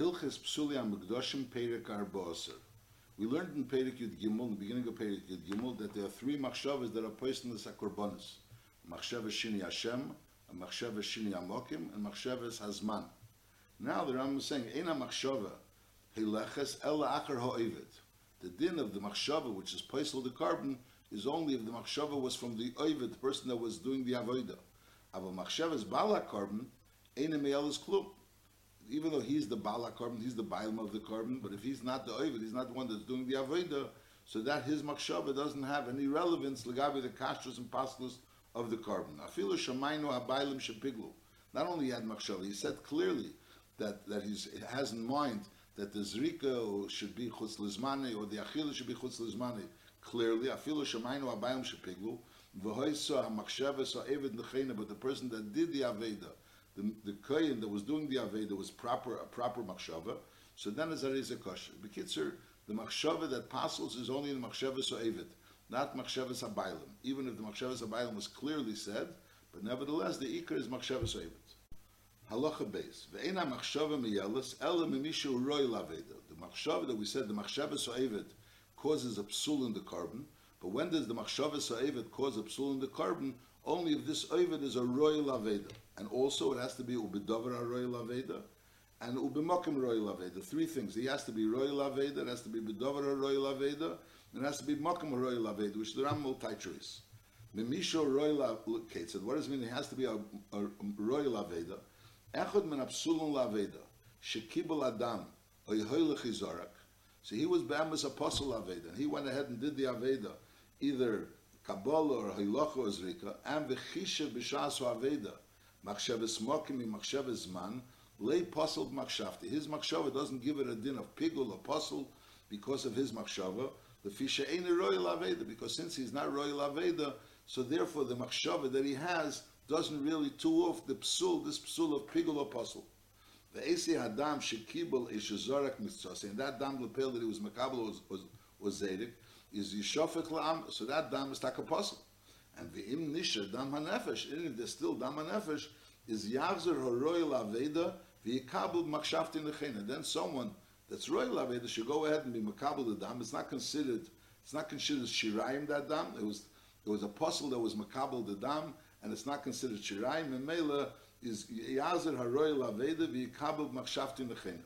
Hilches Psuli HaMikdoshim Perek Arboser. We learned in Perek Yud Gimel, in the beginning of Perek Yud Gimel, that there are three machshavas that are placed in the Sakorbonis. Machshava Shini Hashem, a machshava Shini Amokim, and machshavas Hazman. Now the Rambam is saying, Eina machshava Hileches Ela Achar Ha'ovid. The din of the machshava, which is placed the carbon, is only if the machshava was from the ovid, the person that was doing the avodah. Aval machshava is bala carbon, Eina Me'el is klum even though he's the bala carbon, he's the bailam of the carbon, but if he's not the ovid, he's not the one that's doing the avodah, so that his makshava doesn't have any relevance legabe the kashrus and pastus of the carbon. Afilu shamaynu habailim shepiglu. Not only had makshava, he said clearly that that he has in mind that the zrika should be chutz or the achila should be chutz lizmani. Clearly, afilu shamaynu habailim shepiglu. V'hoysa hamakshava sa evid nechena, but the person that did the aveda the the kohen that was doing the aveda was proper a proper machshava. So then there is a kosher. Bekitzer, the machshava that passes is only in the machshava so avid, not machshava sabaylim. Even if the machshava sabaylim was clearly said, but nevertheless the ikar is machshava so avid. Halacha beis. Ve'ena machshava miyelis ela mimishu roy laveda. The machshava that we said the machshava so causes a psul in the carbon. But when does the machshava so cause a psul in the carbon? Only if this avid is a roy laveda and also it has to be ubidover royal aveda and ubimakim royal aveda. Three things. He has to be royal aveda, it has to be bidover royal aveda, and it has to be makim royal aveda, which the Ram multitris. Mimisho royal so what does it mean? It has to be a, a, a royal aveda. Echad min absulun laveda, shekibel adam, oyhoyle chizorak. So he was Ba'amas apostle aveda, and he went ahead and did the aveda, either Kabbalah or Hilocha or Zrika, and v'chisha b'shas aveda, machshavas mokim in machshavas man lay puzzle machshavti. His machshava doesn't give it a din of pigul apostle because of his machshava. The fisha ain't a royal aveda because since he's not royal aveda, so therefore the machshava that he has doesn't really two off the psul, this psul of pigul apostle. The Esi Hadam Shekibel Eshazorak Mitzvah, and that dam lapel that he was makabel was was, was Zedek, is Yishofek La'am, so that dam is tak apostle. And the im nisha dam hanefesh, and if there's still dam hanefesh, is yavzer horoyal aveda v'yikabel makshafti nechena. Then someone that's royal aveda should go ahead and be makabel the dam. It's not considered. It's not considered shirayim that dam. It was it was apostle that was makabel the dam, and it's not considered shirayim. And mela is yazer haroyal aveda v'yikabel makshafti nechena.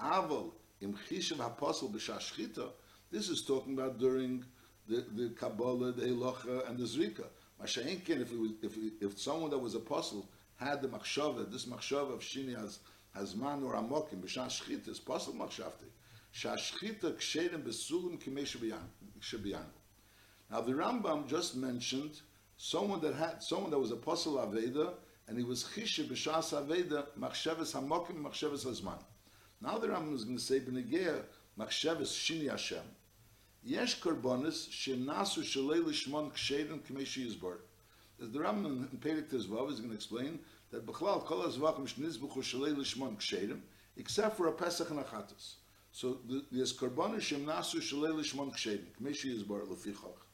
Aval im chishav apostle b'shashchita. This is talking about during the, the Kabbalah, the Elocha, and the Zrika. Masha'inkin, if, it was, if, if someone that was apostle had the machshava, this machshava of Shini has, has man or amokim, b'shan shchita, is possible machshavti. Shashchita ksherim besulim kimei shabiyanu. Now the Rambam just mentioned someone that had, someone that was apostle Aveda, and he was chishe b'shas Aveda, machshavas hamokim, machshavas hazman. Now the Rambam is going to say, b'negeya, machshavas Shini Hashem, יש קורבנס שנעשו שלא לשמון כשרים כמי שיסבור. As Rambam in Perek Tezvav is going to explain that בכלל כל הזבחים שנזבחו שלא לשמון כשרים, except for a Pesach and a Chatas. So there's קורבנס שהם נעשו שלא לשמון כשרים, כמי שיסבור לפיכך.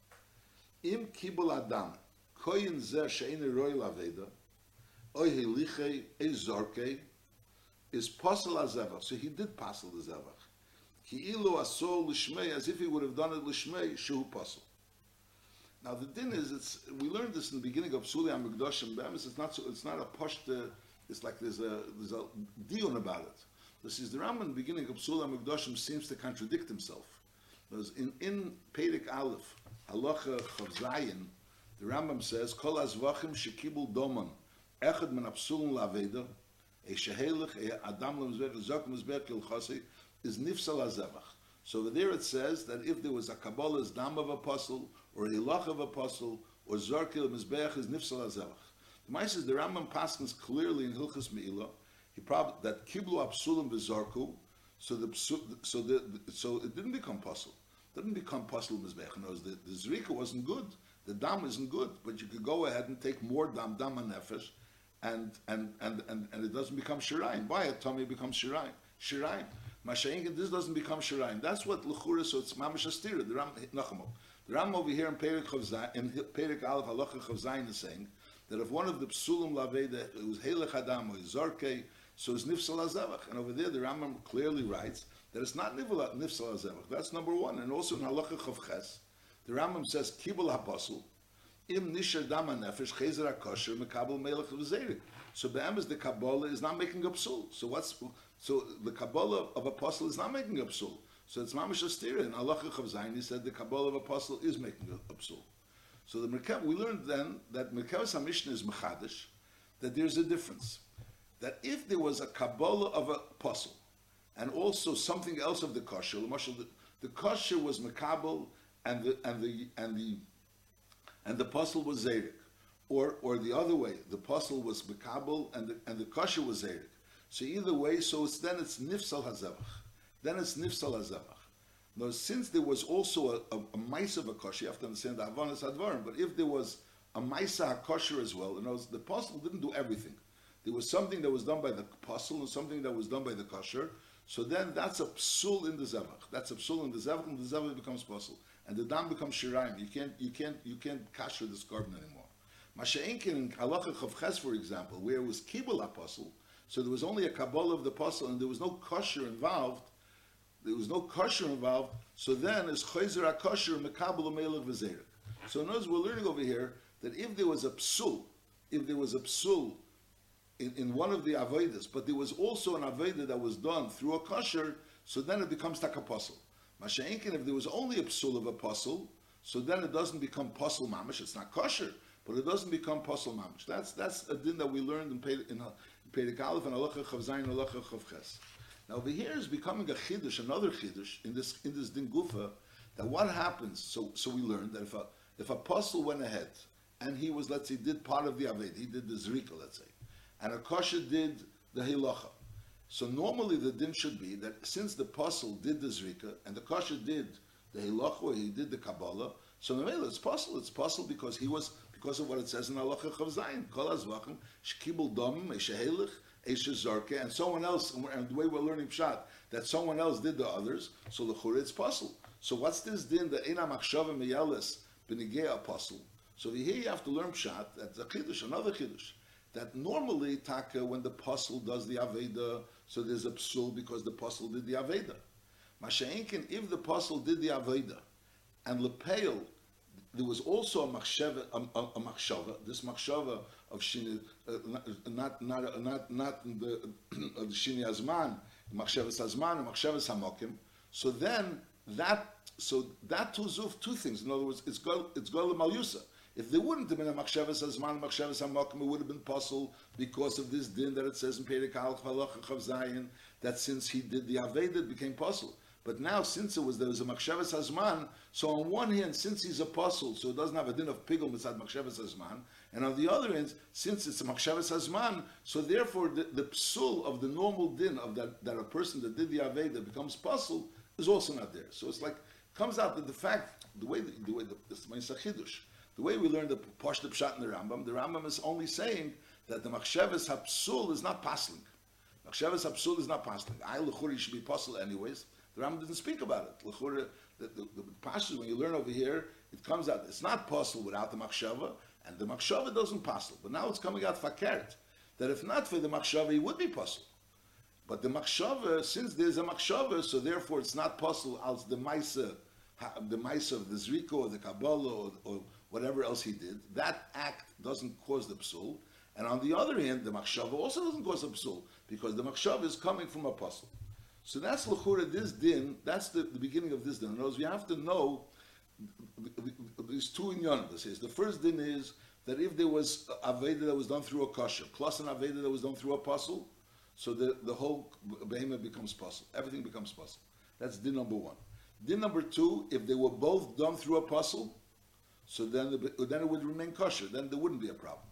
אם קיבל אדם כהן זה שאין רוי לאבדה, אוי הליכי, אי זורקי, is posel azevach. So he did posel the zevach. Ki'ilu asol lishmei, as if he would have done it lishmei, shu pasel. Now the din is, it's, we learned this in the beginning of Psuli HaMikdoshim, it's not, so, it's not a pashta, it's like there's a, there's a dion about it. This is the Rambam in the beginning of Psuli HaMikdoshim seems to contradict himself. Because in, in Perek Aleph, Halacha Chav Zayin, the Rambam says, Kol azvachim shekibul doman, echad men apsulun laveda, e shehelech, e adam lemzbech, zok mezbech kilchasi, is nifsal azevach. So there it says that if there was a Kabbalah's dam of apostle, or a hilach of apostle, or zarkil mizbeach is nifsal azevach. The Mai says the Rambam paskins clearly in Hilchas Me'ilah, he probably that kiblu absulim v'zarku, so the so the so it didn't become. It didn't become apostle mizbeach. No, the, the zrika wasn't good. The dam isn't good, but you could go ahead and take more dam dam and nefesh, and and and and and it doesn't become shirayim. Why a tummy becomes shirayim? Shirayim. This doesn't become Shirayim. That's what Lechura, so it's Mamash Astira, the Ram, Nachamo. The Ram over here in Perik Chavzayin, in Perik Aleph Halacha Chavzayin is saying that if one of the Psulim Laveda, it was Helech Adam or Zorke, so it's nifsal hazevach. And over there, the Rambam clearly writes that it's not nifsal hazevach. That's number one. And also in halacha chavches, the Rambam says kibul hapasul im nisher dam nefesh chezer hakosher mekabel melech v'zerik. So be'emes the Kabbalah is not making a psul. So what's so the Kabbalah of apostle is not making a psul. So it's mamish astira. In halacha chavzayin, he said the Kabbalah of apostle is making a, psul. So the Merkav, we learned then that Merkavas HaMishnah is mechadish, that there's a difference. That if there was a Kabbalah of apostle, and also something else of the kosher, the, the kosher was Makabal, and the and the and the and the apostle was Zedek, or or the other way, the apostle was Makabal, and the and the kosher was Zedek. So either way, so it's then it's nifsal hazevach, then it's nifsal hazevach. Now, since there was also a, a, a Maisa of a kosher, you have to understand the Havanas Advarim, but if there was a Maisa kosher as well, other the apostle didn't do everything. There was something that was done by the apostle and something that was done by the kosher, so then that's a psul in the zevach. That's a psul in the zevach, and the zevach becomes psul, and the dam becomes shirayim. You can't, you can't, you can't kasher this carbon anymore. Masha'inkin in halacha chavches, for example, where it was kibbul apostle, so there was only a kabbalah of the apostle, and there was no kosher involved there was no kosher involved, so then is chayzer a kosher mekabel melech v'zerek. So in other we're learning over here that if there was a psul, if there was a psul in, in one of the avodas, but there was also an avodah that was done through a kosher, so then it becomes takaposel. Masha'inkin, if there was only a psul of apostle, so then it doesn't become posel mamish. It's not kosher, but it doesn't become posel mamish. That's that's a din that we learned in in, and Halacha Halacha. Now over here is becoming a chiddush, another chiddush in this in this din gufa. That what happens? So so we learned that if a if a apostle went ahead and he was let's say did part of the aved, he did the zrika, let's say, and a kosher did the hilacha. So normally the din should be that since the apostle did the zrika and the kosher did the hilacha, he did the kabbalah, so the it's possible. It's possible because he was because of what it says in halacha chav zayin. Kol azvachim shkibul dom eshehelich Esha and someone else, and the way we're learning Pshat, that someone else did the others, so the Chur, it's puzzle. So what's this din, the Ena Machshava Meyalis Benigea apostle? So here you have to learn Pshat, that's a Kiddush, another Kiddush, that normally, Taka, when the apostle does the Aveda, so there's a psul because the apostle did the Aveda. Masha'inkin, if the apostle did the Aveda, and Lepeil, there was also a machshava, a, a, a machshava, this machshava of shini, uh, not not not not the of shini azman, machshavas azman, machshavas hamokim. So then that so that two zuf two things. In other words, it's go it's go malusa. If there wouldn't have been a machshavas azman, machshavas hamokim, it would have been possible because of this din that it says in Perek Al Chalach Chav that since he did the aveda, it became possible. But now, since it was there was a Makshavas Hazman, so on one hand, since he's apostle, so it doesn't have a din of pigul beside Makshavas Hazman, and on the other hand, since it's a Makshavas Hazman, so therefore the, the psul of the normal din of that, that a person that did the Aveda becomes puzzle is also not there. So it's like, comes out that the fact, the way, the, way, the, this the way we learn the Pashta Pshat in the Rambam, the Rambam is only saying that the Makshavas Hapsul is not passing. Makshavas Hapsul is not passing. I, Lechuri, should be puzzle anyways, the Rambam didn't speak about it. L'chura, the, the, the when you learn over here, it comes out, it's not possible without the machshava, and the machshava doesn't possible. But now it's coming out fakert, that if not for the machshava, it would be possible. But the machshava, since there's a machshava, so therefore it's not possible as the maisa, the maisa of the zriko or the kabbalah or, or, whatever else he did. That act doesn't cause the psul. And on the other hand, the machshava also doesn't cause the psul because the machshava is coming from a puzzle. So that's l'chura this din. That's the, the beginning of this din. In words, we have to know these two. This is the first din is that if there was aveda that was done through a kosher plus an aveda that was done through a puzzle, so the, the whole behemoth becomes puzzle. Everything becomes puzzle. That's din number one. Din number two, if they were both done through a puzzle, so then the, then it would remain kosher. Then there wouldn't be a problem.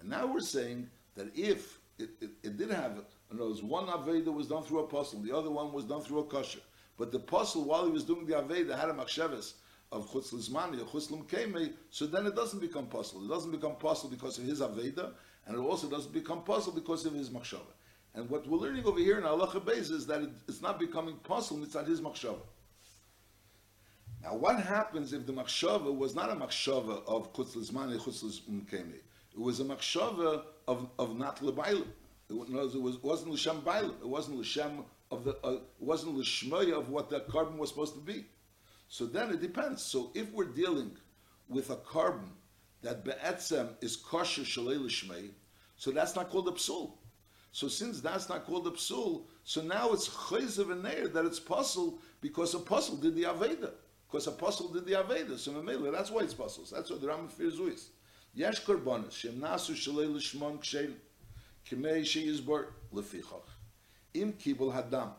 And now we're saying that if it, it, it did have in there was one Aveda was done through a puzzle, the other one was done through a kosher. But the puzzle, while he was doing the Aveda, had a machsheves of Chutz Lizmani or Chutz Keme, so then it doesn't become puzzle. It doesn't become puzzle because of his Aveda, and it also doesn't become puzzle because of his machshava. And what we're learning over here in Allah Beis is that it, it's not becoming puzzle, it's not his machshava. Now, what happens if the machshava was not a machshava of Chutz Lizmani, Chutz? It was a machshava of, of not lebailim. It, wa- in other words, it was, wasn't l'shem bailim. It wasn't l'shem of the. Uh, it wasn't l'shmoya of what that carbon was supposed to be. So then it depends. So if we're dealing with a carbon that be'etzem is kosher shalei l'shmei, so that's not called a psul. So since that's not called a psul, so now it's chayzev and neir that it's puzzle because a puzzle did the aveda. Because a puzzle did the aveda. So memela, that's why it's puzzles. That's what the Rambam fears is. Yesh korbanos shem nasu shalei l'shmon kshein k'mei sheyizbor lefichach. Im kibul hadam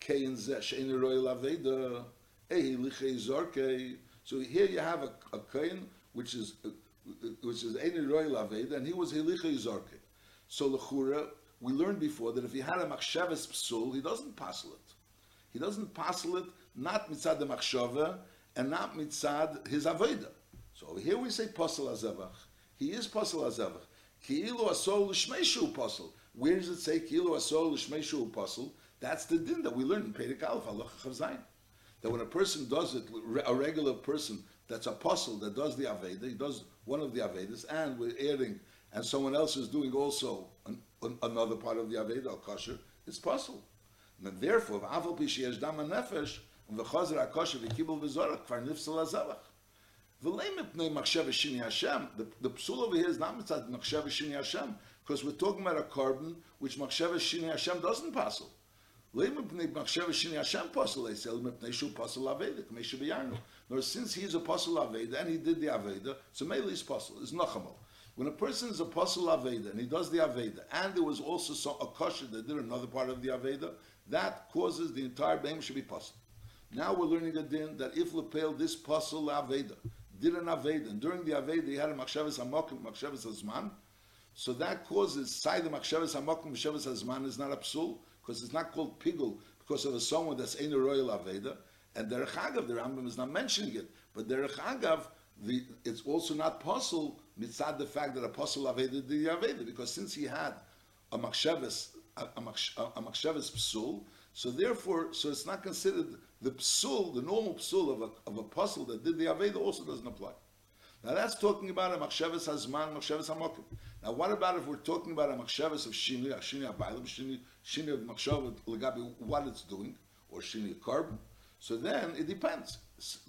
kein zeh shein roi laveda ehi lichei zorkei. So here you have a, a kain which is uh, which is ein roi laveda, and he was helichei zorkei. So lechura, we learned before that if he had a machshavas psul, he doesn't passel it. He doesn't passel it not mitzad the machshava and not mitzad his avoda. So here we say pasel azavach. He is pasel azavach. Ki'ilu asol l'shmeishu pasel. Where does it say ki'ilu asol l'shmeishu pasel? That's the din that we learned in Perek Aleph, Halacha Chav Zayin. That when a person does it, a regular person that's apostle that does the Aveda, he does one of the Avedas, and we're adding, and someone else is doing also an, an, another part of the Aveda, or kosher, it's possible. And therefore, v'aval pi sheyesh dam nefesh, and v'chazer ha-kosher v'kibul v'zorach, kvar nifsal hazavach. The, the psul over here is not mitzad machshav shini Hashem, because we're talking about a carbon which machshav shini Hashem doesn't passel. Lei mipnei machshav shini Hashem passel, they say, mipnei shu passel aveda, k'mei shu b'yarnu. Nor since he's a passel aveda, and he did the aveda, so mele is passel, is nachamal. When a person is a passel aveda, and he does the aveda, and there was also some, a kosher that did another part of the aveda, that causes the entire beim should be passel. Now we're learning a din that if lepel this passel aveda, did an Aveda, and during the Aveda he had a Machshavas Hamokim, Machshavas Hazman, so that causes side the Machshavas Hamokim, Machshavas Hazman is not a psul, because it's not called Pigul, because of a someone that's in a royal Aveda, and Derech Agav, the Rambam is not mentioning it, but Derech Agav, the, it's also not possible mitzad the fact that Apostle Aveda did the Aveda, because since he had a Machshavas, a, a, a Machshavas Psul, so therefore, so it's not considered the psul, the normal psul of a, of a puzzle that did the Aveda also doesn't apply. Now that's talking about a machshavas hazman, machshavas hamokim. Now what about if we're talking about a machshavas of shini, a shini abaylim, shini, shini of machshav legabi, what it's doing, or shini carbon? So then it depends.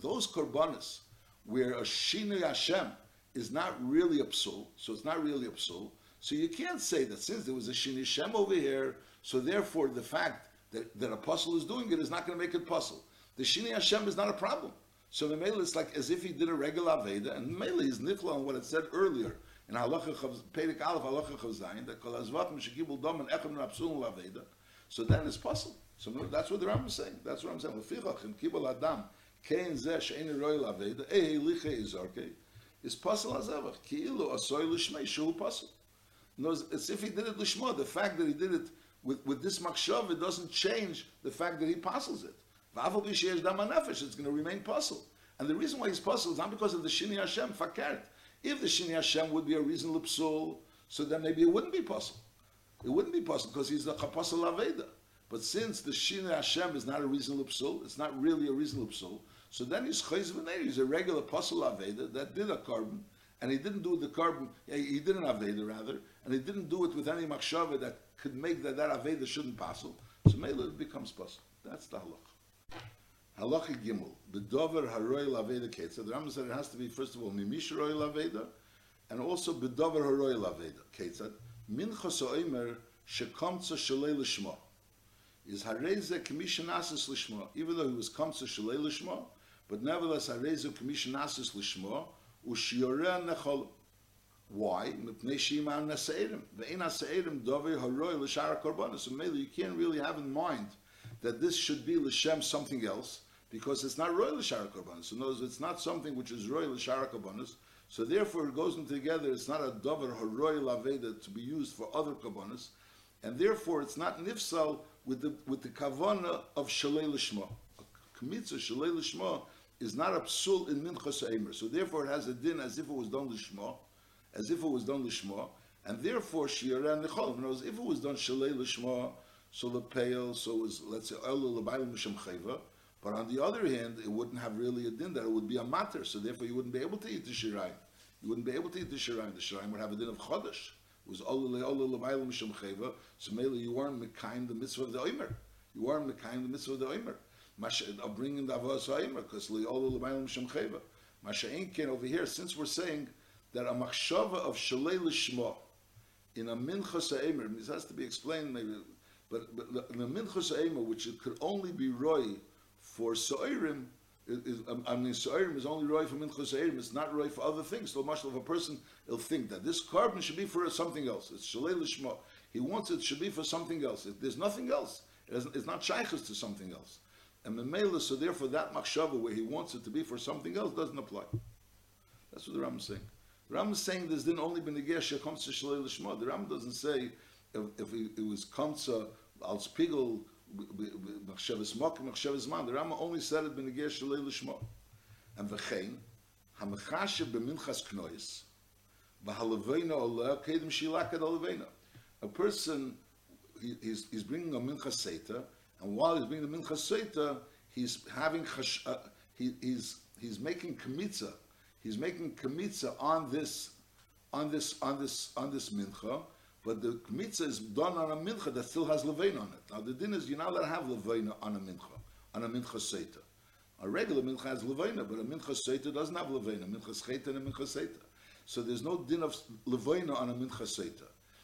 Those korbanos where a shini Hashem is not really a psul, so it's not really a psul, so you can't say that since there was a shini Hashem over here, so therefore the fact that, that apostle is doing it is not going to make it puzzle. The Shini Hashem is not a problem. So the Mele is like as if he did a regular Aveda, and Mele is nifla on what it said earlier in Halacha Perek Aleph Halacha Chav Zayin, that Kol Azvatim Shekibul Dom and Echem Rapsul Aveda. So then it's puzzle. So that's what the Rambam is saying. That's what I'm saying. Lefichach in Kibul Adam Kein Zeh Shein Royal Aveda Eh Liche Izarke is puzzle azavach Ki'ilu Asoy Lishmei Shu puzzle. No, it's if he did it lishma. The fact that he did it with, with this makshav, it doesn't change the fact that he puzzles it. It's going to remain puzzle. And the reason why he's puzzled is not because of the shini Hashem fakert. If the shini Hashem would be a reason l'psul, so then maybe it wouldn't be puzzle. It wouldn't be puzzle because he's the chapasul aveda. But since the shini Hashem is not a reason l'psul, it's not really a reason l'psul, so then he's chayz. He's a regular puzzle aveda that did a carbon, and he didn't do the carbon. He did an aveda rather, and he didn't do it with any machshava that could make that that aveda shouldn't puzzle. So mele it becomes puzzle. That's the halach. Halacha Gimel, Bedover Haroy Laveda Ketzad. The Rambam said it has to be first of all Mimish Roy Laveda, and also Bedover Haroy Laveda Ketzad. Minchas Oimer Shekomtza Shalei Lishma. Is Hareze Commission Asis Lishma, even though he was Komtza Shalei Lishma, but nevertheless Hareze Commission Asis Lishma, Ushiore Nechol. Why? So maybe you can't really have in mind that this should be l'shem something else because it's not royal l'shara korbanos. So in it's not something which is royal l'shara korbanos. So therefore, it goes in together. It's not a dover haroyal aveda to be used for other korbanos, and therefore it's not nifsal with the with the kavana of shalei l'shma. A Kmitza shalei l'shma is not a psul in minchas eimer. So therefore, it has a din as if it was done l'shma, as if it was done l'shma, and therefore shiyaran nechol. In other words, if it was done shalei l'shma. So the pale, so it was let's say Elu L'Bayim Mishem Chayva. But on the other hand, it wouldn't have really a din that it would be a matter. So therefore, you wouldn't be able to eat the shirayim. You wouldn't be able to eat the shirayim. The shirayim would have a din of chodesh. It was Ola Le'ola L'mayla Misham Cheva, so Mela, you weren't Mekayim the mitzvah of the Omer. You weren't Mekayim the mitzvah of the Omer. Of uh, bringing the Avos Omer, because Le'ola L'mayla Misham Cheva. Masha Einkin over here, since we're saying that a machshava of Shalei Lishma, in a Minchas Omer, this has to be explained maybe, but, but in a Minchas Omer, which it could only be Roy for So'irim, is, um, I mean, So'irim is only Roy for Minchas So'irim, it's not Roy for other things. So much of a person, he'll think that this carbon should be for something else. It's Shalei Lishma. He wants it should be for something else. If there's nothing else, it it's not Shaykhs to something else. And Memela, so therefore that Machshava where he wants it to be for something else doesn't apply. That's what the Ram is saying. The Ram is saying this didn't only be Negesh comes to Shalei Lishma. The Ram doesn't say if, if it was Kamsa, Al Spiegel, machshavas mokim, machshavas man. The Rama only said it b'negir shalei l'shmo. And v'chein, ha-mechashe b'minchas knois, v'halavena olah kedem shilakad olaveina. A person, he, he's, he's bringing a minchas seita, and while he's bringing the minchas seita, he's having, chash, uh, he, he's, he's making kmitza, he's making kmitza on this, on this, on this, on this mincha, but the mitzvah is done on a mincha that still has levain on it. Now the din is you're not allowed to have levain on a mincha, on a mincha seita. A regular mincha has levain, but a mincha seita doesn't have levain. A mincha seita and a mincha seita. So there's no din of levain on a mincha seita.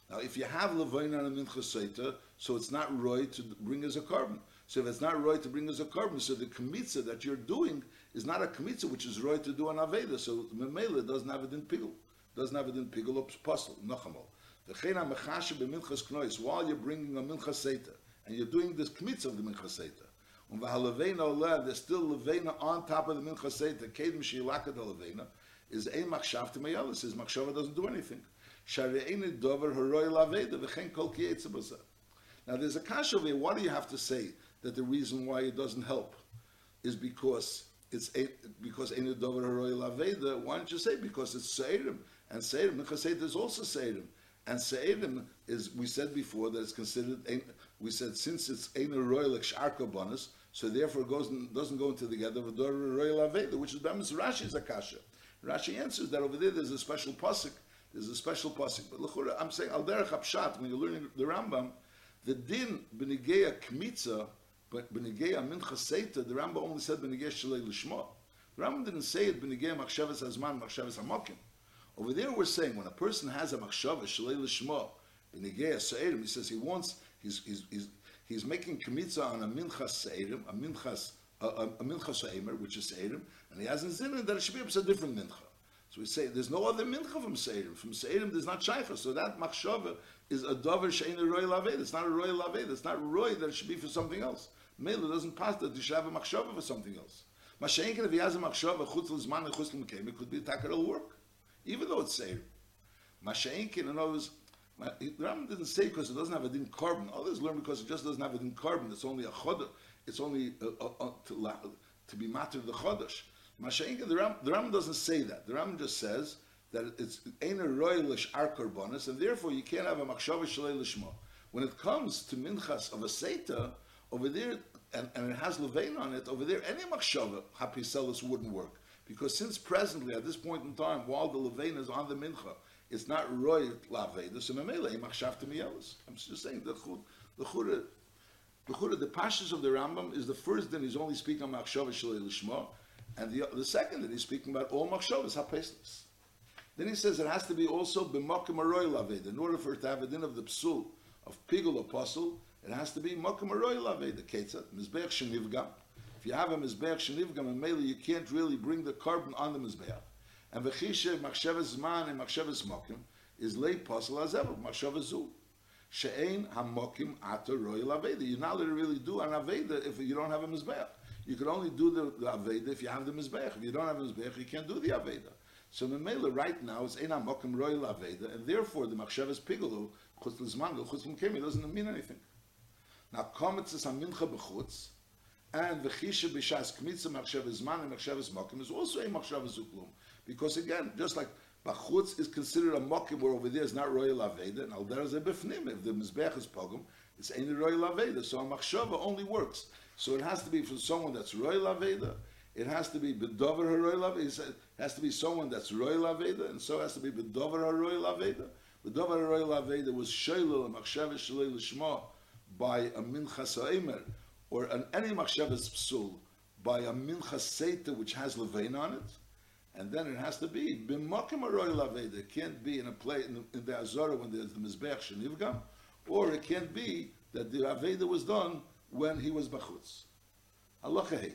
Now if you have levain on a mincha seita, so it's not roy to bring as a carbon. So if it's not right to bring as a carbon, so the kmitza that you're doing is not a kmitza which is right to do an aveda. So memela doesn't have it in pigul, doesn't have it in pigul or puzzle, nochamal. While you're bringing a mincha seita, and you're doing this kmitza of the mincha seita, um, and v'halavena there's still levena on top of the mincha seita, kedim shilaka the levena, is a machshav to mayalis, his machshava doesn't do anything. Share'eni dover haroi laveda, v'chen kol Now there's a kasha over here, what do you have to say that the reason why it doesn't help is because it's because any dover laveda, why don't you say because it's seirim, and seirim, mincha seita is also seirim. And Se'edim is, we said before that it's considered, we said since it's Ein Royal Sharka bonus, so therefore goes doesn't go into together with Royal Aveda, which is Bemis Rashi's Akasha. Rashi answers that over there there's a special pasuk, there's a special pasuk. But Lechura, I'm saying Al Derech when you're learning the Rambam, the din Benigeya Kmitza, but Benigeya Mincha Seita, the Rambam only said Benigeya Shalei Lishma. The Rambam didn't say it Benigeya Machshavas Azman, Machshavas Hamokim. Over there, we're saying when a person has a machshava shalei lishma b'negei seirim, he says he wants he's he's he's, he's making kmitza on a minchas seirim, a minchas a, uh, um, a, a minchas seimer, which is seirim, and he hasn't seen it that it should be a different mincha. So we say there's no other mincha from seirim. From seirim, there's not shaycha. So that machshava is a dover shein a roy laved. It's not a roy laved. It's not roy that it should be for something else. Mela doesn't pass that you should have a machshava for something else. Mashenkin, if he has a machshava chutz l'zman and chutz l'mkeim, it could be a takar work even though it's Seir. Masha'inkin, in other words, the Ram didn't say because it doesn't have a din carbon. Others learn because it just doesn't have a din carbon. It's only a chodesh. It's only a, a, a, to, to be matter the chodesh. Masha'inkin, the Ram, the Ram doesn't say that. The Ram just says that it's ain't a royalish ar and therefore you can't have a machshava shalei. When it comes to minchas of a seita, over there, and, and it has levain on it, over there, any machshava hapiselis wouldn't work. Because since presently, at this point in time, while the Levain is on the Mincha, it's not Roy Laveda, so Memele, Machshav to Mielis. I'm just saying, the Chud, the Chud, the Chud, the Pashas of the Rambam is the first that he's only speaking on Machshav Shalei Lishma, and the, the second that he's speaking about all Machshavas HaPesnis. Then he says it has to be also b'makim aroy laved. In order for it to have a din of the psul of pigul apostle, it has to be makim aroy laved. The ketzat mizbech shenivgam. If you have a mizbeach shenivgam and mele, you can't really bring the carbon on the mizbeach. And v'chishe machshavas man and machshavas mokim is lay posel azev machshavas zu. She'ein hamokim ata royal aveda. You're not allowed to really do an aveda if you don't have a mizbeach. You can only do the, the if you have the mizbeach. If you don't have a mizbeach, you can't do the aveda. So Memela right now is ein hamokim royal aveda, and therefore the machshavas pigulu chutz l'zman chutz l'mkemi doesn't mean anything. Now kometz is a mincha b'chutz, and the chisha b'shas kmitza machshavas man and machshavas mokim is also a machshavas uklum. Because again, just like bachutz is considered a mokim where over there is not royal aveda, and al there is a bifnim. If the mizbech is pogum, it's ain't royal aveda. So a machshava only works. So it has to be for someone that's royal aveda. It has to be bedover haroyal aveda. It has to be someone that's royal aveda, and so it has to be bedover haroyal aveda. The Davar Royal Aveda was Shailul Machshavah Shalei Lishma by a Minchas Ha'emer, or an any Machshavah's Psul by a Minchas Seita which has Levain on it, and then it has to be B'makim Royal Aveda. It can't be in a play in, in the Azara when there's the Mizbech Shenivgam, or it can't be that the Aveda was done when he was Bachutz. Halacha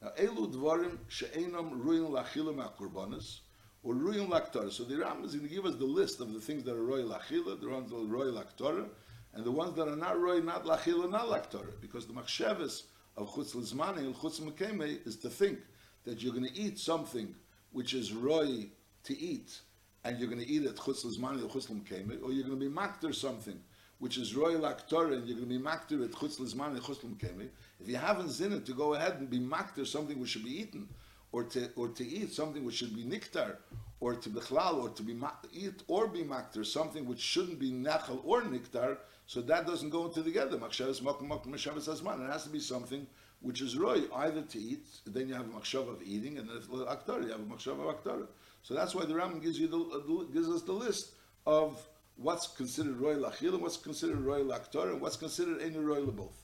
Now, Elu Dvarim She'enam Ruin Lachilim HaKurbanis, or ruin laktor. So the Ram is going to give us the list of the things that are roy lachila, the ones that are roy laktor, and the ones that are not roy, not lachila, not laktor. Because the machsheves of chutz lizmani and chutz mekeme is to think that you're going to eat something which is roy to eat, and you're going to eat it chutz lizmani chutz mekeme, or you're going to be makter something which is roy laktor, and you're going to be makter at chutz lizmani chutz mekeme. If you haven't seen it, to go ahead and be makter something which should be eaten or to or to eat something which should be niktar, or to bechlal, or to be eat or be maktar something which shouldn't be nachal or niktar, so that doesn't go into together. Machshavas makom makom asman. It has to be something which is roy, either to eat, then you have a machshav of eating, and then aktar, you have a machshav of aktar. So that's why the Ram gives you the, gives us the list of what's considered roy lachil and what's considered roy laktar and what's considered any roy both.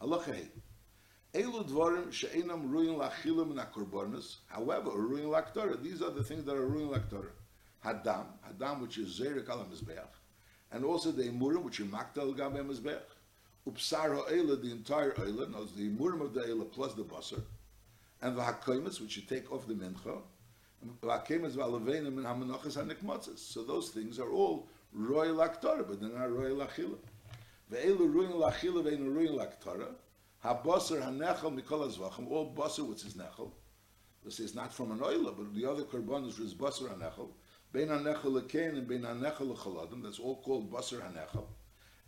Halacha Elu dvarim she'enam ruin lachilim min akorbanos. However, ruin laktora. These are the things that are ruin laktora. Hadam, hadam which is zerek al mizbeach, and also the imurim which are maktal gam mizbeach. Upsar ha'ela, the entire oila, no, the imurim of the oila plus the basar, and the hakoimus which you take off the mincha, v'hakemes v'alevenim and hamenachas hanikmatzes. So those things are all roy laktora, but they're not roy lachila. Ve'elu ruin lachila ve'enu ruin laktora. Habasar hanechel mikol azvachim, all basar which is nechel. This is not from an oila, but the other korbanos is basar hanechel. Bein hanechel lekain and bein hanechel lechaladim, that's all called basar hanechel.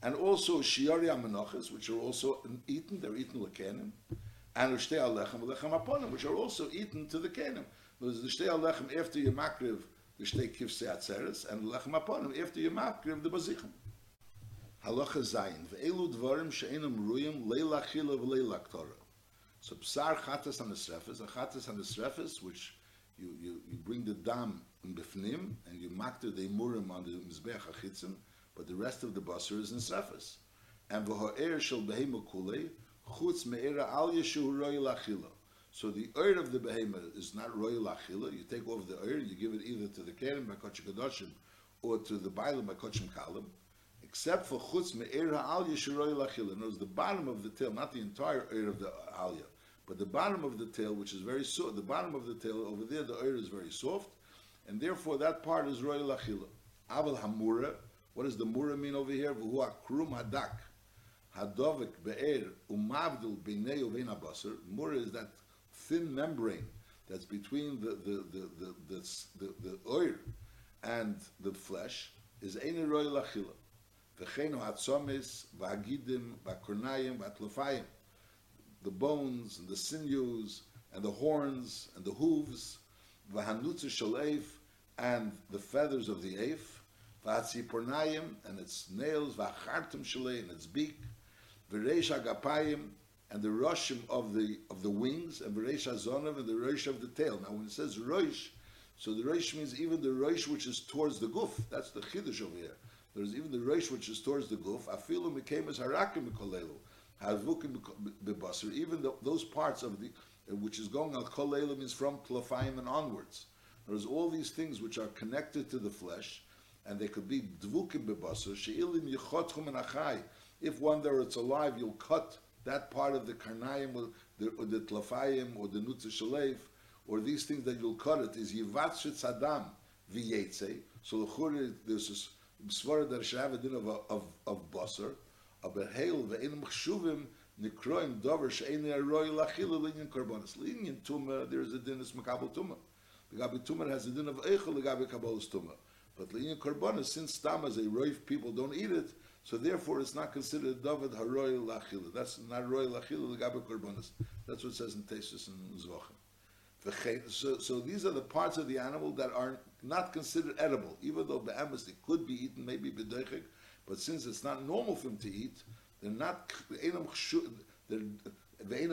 And also shiari amenachas, which are also eaten, they're eaten lekainim. And ushtei alechem alechem aponim, which are also eaten to the kainim. There's the shtei after your makriv, the shtei kivsei atzeres, and lechem aponim after your makriv, the bazichim. Halacha Zayin, ve'elu dvarim she'enam ruyim leila chila v'leila ktora. So psar chatas on the a chatas on the srefes, which you, you, you bring the dam bifnim, and you makter the imurim on the mizbeach achitzim, but the rest of the basar is in srefes. And v'ho'er shel behema kulei, chutz me'era al yeshu roi lachila. So the oir of the behema is not roi lachila, you take off the oir, you give it either to the keren by kochim or to the bailam by kochim kalim, except for chutz me'er ha'alya shiroi lachila. Notice the bottom of the tail, not the entire ear of the alya, but the bottom of the tail, which is very soft. The bottom of the tail over there, the ear is very soft, and therefore that part is roi lachila. Aval hamura. What does the mura mean over here? V'hu akrum hadak. Hadovik be'er umavdil b'nei uvein abasar. Mura is that thin membrane that's between the the the the the, the, the oil and the flesh is ein roi lachila. V'cheinu hatzomis, v'hagidim, v'akornayim, v'atlofayim. The bones and the sinews and the horns and the hooves, v'hanutzu shaleif, and the feathers of the aif, v'hatzipornayim, and its nails, v'achartim shalei, and its beak, v'reish agapayim, and the roshim of the of the wings, and v'reish azonav, and the rosh of the tail. Now when it says rosh, so the rosh means even the rosh which is towards the guf. That's the chiddush over here. There's even the reish which is towards the guf. Afilu became as harakim mikolelu. Even the, those parts of the Uh, which is going on kolelu means from tlafayim and onwards. There's all these things which are connected to the flesh, and they could be dvukim bebasar. Sheilim yichotchum and achai. If one there it's alive, you'll cut that part of the karnayim or the, or the tlafayim or the nutza shaleif, or these things that you'll cut it is yivatshit sadam v'yetze. So the there's this Svara der Shav din of of of basar, aber heil ve in machshuvim nikroim dover shein roy lachil linyan karbonis linyan tumah, there is a din is makabel tuma the gabi tuma has a din of eichel the gabi kabel tuma but linyan karbonis since tam as a roif people don't eat it so therefore it's not considered david haroy lachil. That's not roy lachil the gabi karbonis that's what it says in tesis and zvachim so, so these are the parts of the animal that are not considered edible, even though be'emes they could be eaten, maybe b'deichik, but since it's not normal for them to eat, they're not, the enam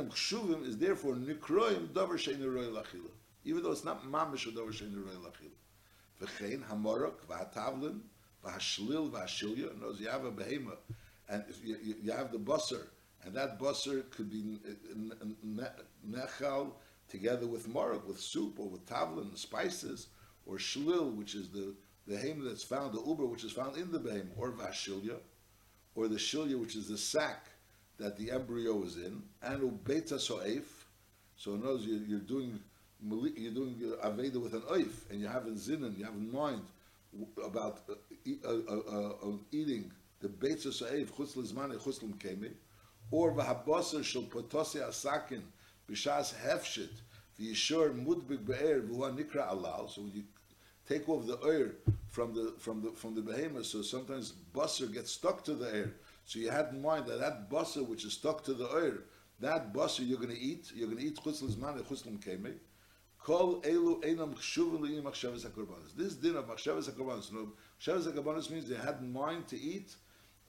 chshuvim is therefore nikroim davar shein roy lachila, even though it's not mamish davar shein roy lachila. V'chein hamorok v'hatavlin v'hashlil v'hashilya. In you have a behema, and you, you, you have the busser, and that busser could be nechal together with mark, with soup, or with tavlin, spices, or shlil, which is the the hem that's found, the uber, which is found in the behem, or vashilya, or the shilya, which is the sack that the embryo is in, and ubeta so'ef. So words, you're, doing you're doing aveda with an oif, and you have in zinin, you have in mind about uh, uh, uh, uh, eating the beitza so'ef chutz lizmane chutz kemi, or v'habosar shel potose asakin b'shas hefshit v'yishor mudbik be'er v'huwa nikra alal. So you take off the air from the from the from the behemoth, so sometimes busser gets stuck to the air. So you had in mind that that busser which is stuck to the air, that busser you're going to eat, you're going to eat chutz lizmane chutz kemi. Kol elu einam chshuvin li'im machshavas hakorbanos. This din of machshavas hakorbanos, no, machshavas hakorbanos means they had in mind to eat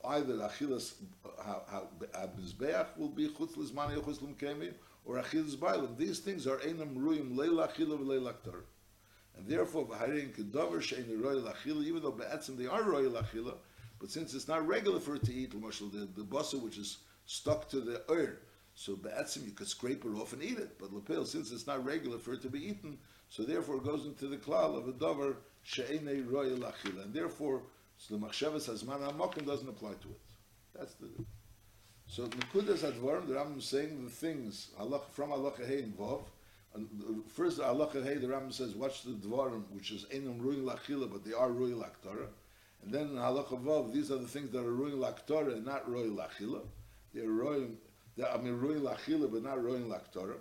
either achilas ha-mizbeach will be chutz lizmani or chutz kemi, or achilas bailam. These things are einam ruim leila achila v'leila aktar. And therefore, v'harein kedover she'en royal even though be'etzim they are royal achila, but since it's not regular for it to eat, the, the basa which is stuck to the ear, so be'etzim you could scrape it off and eat it. But lepel, since it's not regular for it to be eaten, so therefore it goes into the klal of a dover she'en royal achila. And therefore, so the machshavas hazman ha'mokim doesn't apply to it. That's the... So Nekudas Advarim, the Rambam is saying the things from halacha hey involved. And uh, the- first halacha hey, the Rambam says, watch the Dvarim, which is enum ruin lachila, but they are ruin laktara. And then in vav, these are the things that are ruin laktara and not ruin lachila. They're ruin, they're, I mean ruin lachila, but not ruin laktara.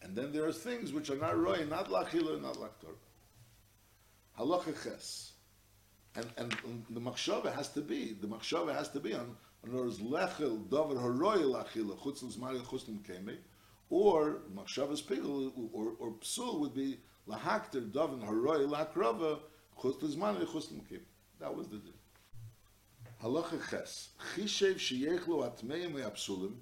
And then there are things which are not ruin, not lachila, not laktara. Halacha ches. And, and um, the machshava has to be, the machshava has to be on, in other words, lechel, davar haroy lachila, chutz l'zmari chutz keme, or machshava's pigel, or, or psul would be lahakter davar haroy lakrava, chutz l'zmari chutz keme. That was the din. Halacha ches, chishev sheyechlu atmeim me'apsulim,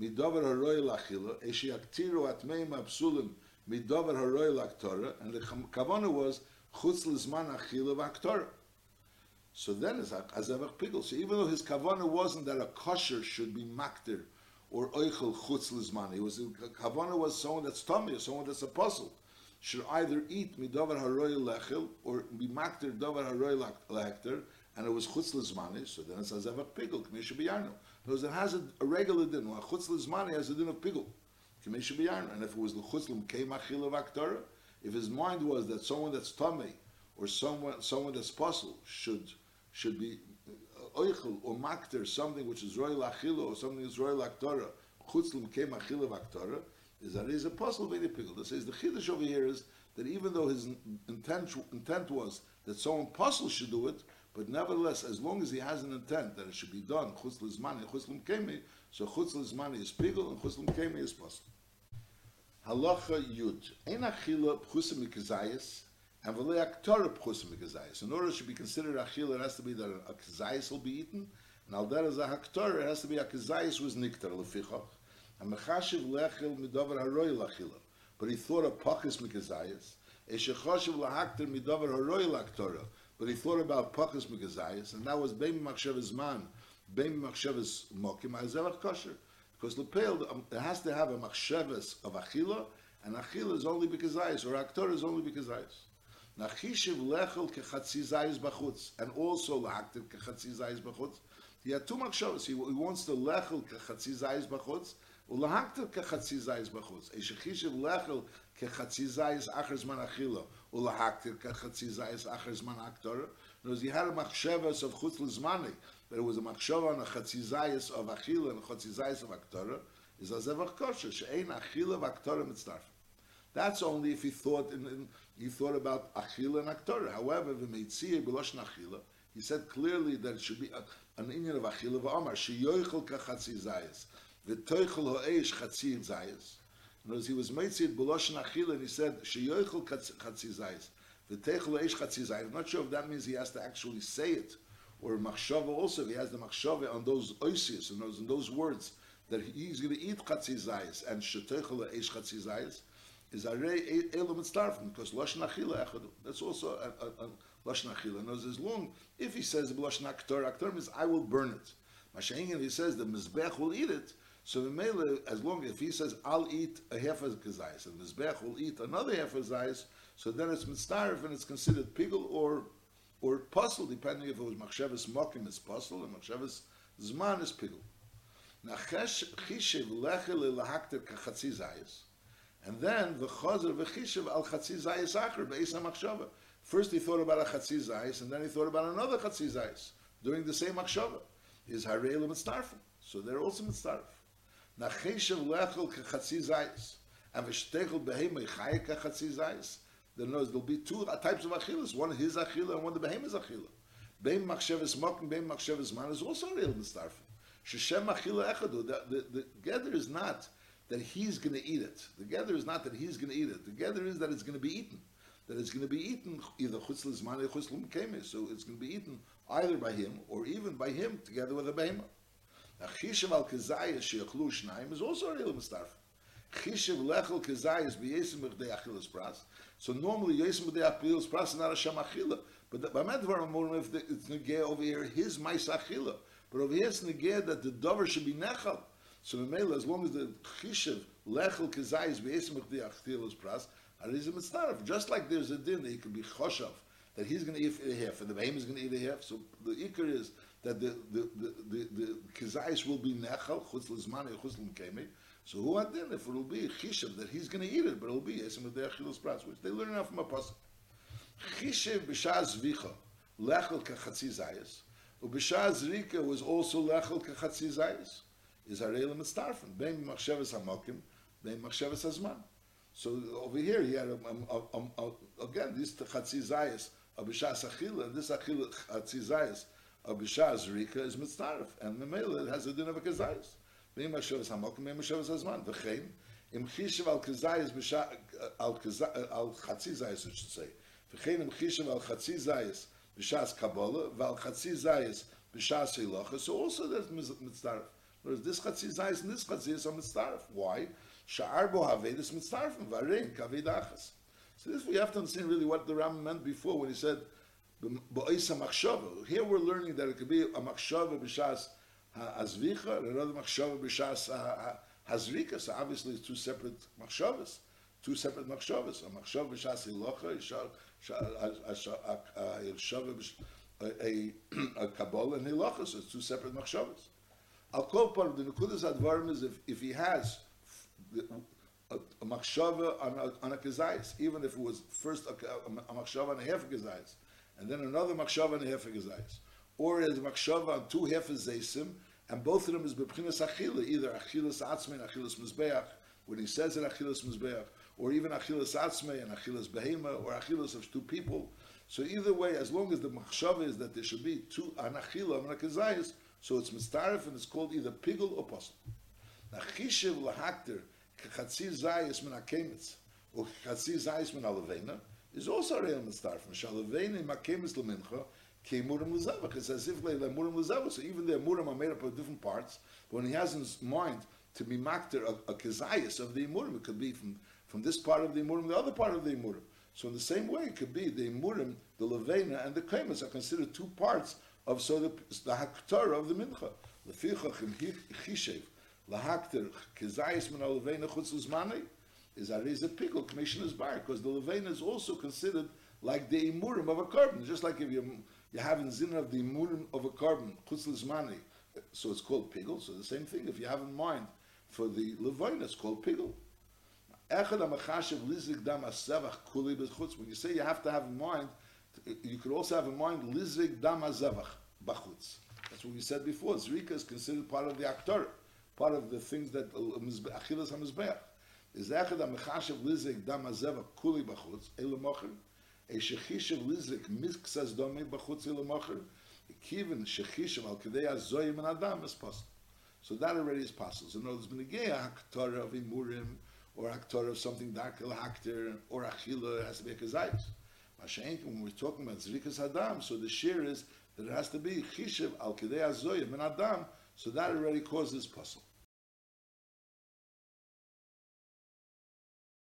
midavar haroy lachila, eshiaktiru atmeim me'apsulim, midavar haroy laktora, and the kavana was chutz l'zman achila v'aktora. So then it's like azevach pigel. So even though his kavana wasn't that a kosher should be makter or oichel chutz lizman, it was kavana was someone that's tummy someone that's apostle should either eat midavar haroy lechel or be makter davar haroy lechter, and it was chutz lizmani. So then it it's azevach pigel k'mesha biyarno. Because it has a, a regular din. Well, chutz lizmani has a din of pigel k'mesha biyarno. And if it was the chutz lim kei machil of aktora, if his mind was that someone that's tummy or someone someone that's apostle should should be oichel or makter something which is royal achila or something is royal aktora chutzlim came achila aktora is that is a possible way to pickle. That says the chiddush over here is that even though his intent intent was that someone possible should do it, but nevertheless, as long as he has an intent that it should be done chutz lizmani chutzlim kemi, so chutz lizmani is pickle and chutzlim kemi is possible. Halacha yud. Ein achila pchusim mikazayis and v'le aktora pchusim mikazayis. In order to be considered achila, it has to be that a kazayis will be eaten, and al der as a haktora, it has to be a kazayis was niktar lefichach. And mechashiv lechel midavar haroy lachila. But he thought of pachis mikazayis. Eshechashiv lahakter midavar haroy laktora. But he thought about pachis mikazayis, and that was beim machshavas man, beim machshavas mokim, azevach kosher. Because lepel, um, it has to have a machshavas of achila, and achila is only because or aktor is only because. Nachishiv lechel kechatzi zayis bachutz, and also lahakter kechatzi zayis bachutz. He had two machshavas. He, wants the lechel kechatzi zayis bachutz, ולהקטר כחצי זייס בחוץ. איש חישב לחל כחצי זייס אחר זמן אכילה, ולהקטר כחצי זייס אחר זמן אקטור. Because he had a machshevas of chutz lizmani, but it was a machshava on a chatzi zayis of achila and a chatzi zayis of aktora, is a zevach kosher, she'ein achila v'aktora mitzdarf. That's only if he thought in, in, he thought about achila and aktora. However, the v'meitziyah b'loshen achila, he said clearly that it should be an inyan of achila v'amar, she'yoichel kachatzi zayis. V'toichel ha'eish chatzi zayis. In other words, he was meitzid b'loshen achila, and he said, she'yoichel chatzi zayis. V'toichel ha'eish chatzi zayis. I'm not sure if that means he has to actually say it, or machshava also, he has the machshava on those oisius, and those, those words, that he's going to eat chatzi zayis, and she'toichel ha'eish chatzi zayis, is arei elam mitzdarfen, because loshen achila echadu. That's also a, a, a Lashon Achila knows as long, if he says Lashon Aktor, Aktor means I will burn it. Masha'ingin, if he says the Mizbech will eat it, so the Mele, as long if he says I'll eat a half a kazayis, and Mizbech will eat another half a zayis, so then it's mitzdarif and it's considered pigul or or puzzle, depending if it was machshavas mokim is puzzle and machshavas zman is pigul. Now chishiv lechel lahakter kachatzi zayis. And then the chazer v'chishiv al chatzi zayis acher be'esa machshava. First he thought about a chatzi zayis, and then he thought about another chatzi zayis during the same machshava. Is harei mitzdarfim. So they're also mitzdarf. Now chishiv lechel kachatzi zayis. And v'shtechel behemei chayek kachatzi zayis then knows there'll be two types of achilas. One his achila and one the behemoth's achila. Bein machshavas mokim, bein machshavas man is also real mistarfim. Sheshem achila echadu. The, the, the gather is not that he's going to eat it. The gather is not that he's going to eat it. The gather is that it's going to be eaten. That it's going to be eaten either chutz lizman or chutz keme. So it's going to be eaten either by him or even by him together with a behemoth. Achishav al kazayas sheyachlu shnaim is also real mistarfim. Chishiv lechel kazayas b'yesim b'chdei achilas pras. So normally Yosem B'dei Apil is Pras not Hashem Achila. But the Bamedvar Amurim, if it's Negeh over here, his Mais Achila. But over here it's Negeh that the Dover should be Nechal. So Memela, as long as the Chishev, Lechel Kezayis, B'yesem B'dei Achila is Pras, Arizim Mitzdarif. Just like there's a din that he could be Choshav, that he's going to eat a half, and the Behem is going to eat a half. So the Iker is that the, the, the, the, the Kezayis will be Nechal, Chutz Lizmani, Chutz L'Mkemei, so who had then if it will be chishav that he's going to eat it, but it will be esim of the pras, which they learn enough from a pasuk. Chishav b'shaz vicha lechel kachatzi zayis, ub'shaz rika was also lechel kachatzi zayis. is Harel and Starfen. Ben Machshavas Hamokim, Ben Machshavas Hazman. So over here, he had, a, a, a, again, this Chatzi Zayas, Abishas Achila, and this akhil Chatzi Zayas, Abishas Rika is Mitzaref, and the male has a din of a Kazayas. Ben Machshavas Hamokim, Ben Machshavas Hazman. V'chein, im Chishav al Kazayas, al, al Chatzi Zayas, I should say. V'chein im Chishav al Chatzi Zayas, Bishas Kabbalah, ועל חצי זייס בשעה הילוכה, so also that's mitzdarf. Whereas this chatzi zayis and this chatzi is a. Why? Sha'ar bo havedis mitzarefim varein kaved achas. So this we have to understand really what the Ram meant before when he said ha-machshava. Here we're learning that it could be a machshava b'shas hazvicha and another machshava b'shas ha-hazrika. So obviously it's two separate machshavas. Two separate machshavas. A machshava b'shas hilocha, a shava a, a, a, a Kabbalah and Hilachas, so it's two separate machshavas. I'll call part of the Nekudas Advarim is if, if he has a, a machshava on a, on a kezayis, even if it was first a, a, machshava on a half kezayis, and then another machshava on a half a kezayis or as machshava on two hefes zaysim, and both of them is bepchinas achila, either achilas atzmei and achilas mizbeach, when he says it achilas mizbeach, or even achilas atzmei and achilas behema, or achilas of two people. So either way, as long as the machshava is that there should be two an achila and a kezayis, so it's mistarif and it's called either pigul or posel. Now chishiv lahakter kachatzi zayis min akemitz, or kachatzi zayis min alavena, is also a real mistarif. Mishalavena makemitz lemincha, Murim Lezavach. It's as if like Murim Lezavach. So even the Murim are made up of different parts. But when he has in his mind to be makter a, a kezayis of the Murim, it could be from, from this part of the Murim, the other part of the Murim. So in the same way, it could be the Murim, the Levena, and the Kemas are considered two parts of so the, the Haktar of the Mincha. the Lefichach im Chishev, lahakter kezayis min levena chutz uzmani, is a reza pickle, commissioner's bar, because the levena is also considered like the imurim of a carbon, just like if you you have in zin of the imurim of a carbon, chutzlis mani, so it's called pigel. So the same thing, if you have in mind for the levain, it's called pigel. When you say you have to have in mind, you could also have in mind lizvig dam azevach bachutz. That's what we said before. Zrika is considered part of the aktor, part of the things that uh, achilas hamizbeach. Is echad amachashav lizvig dam azevach kuli bachutz elamocher a shechishav lizik miksas dome b'chutz ilamacher, kiven shechishav al kedei azoyim and adam is possible. So that already is possible. So no, there's been a gay haktor of imurim, or haktor of something dark hakter, or achila, has to be a kazayis. When we're talking about zrikas adam, so the shear is that it has to be chishav al kedei azoyim and adam, so that already causes puzzle.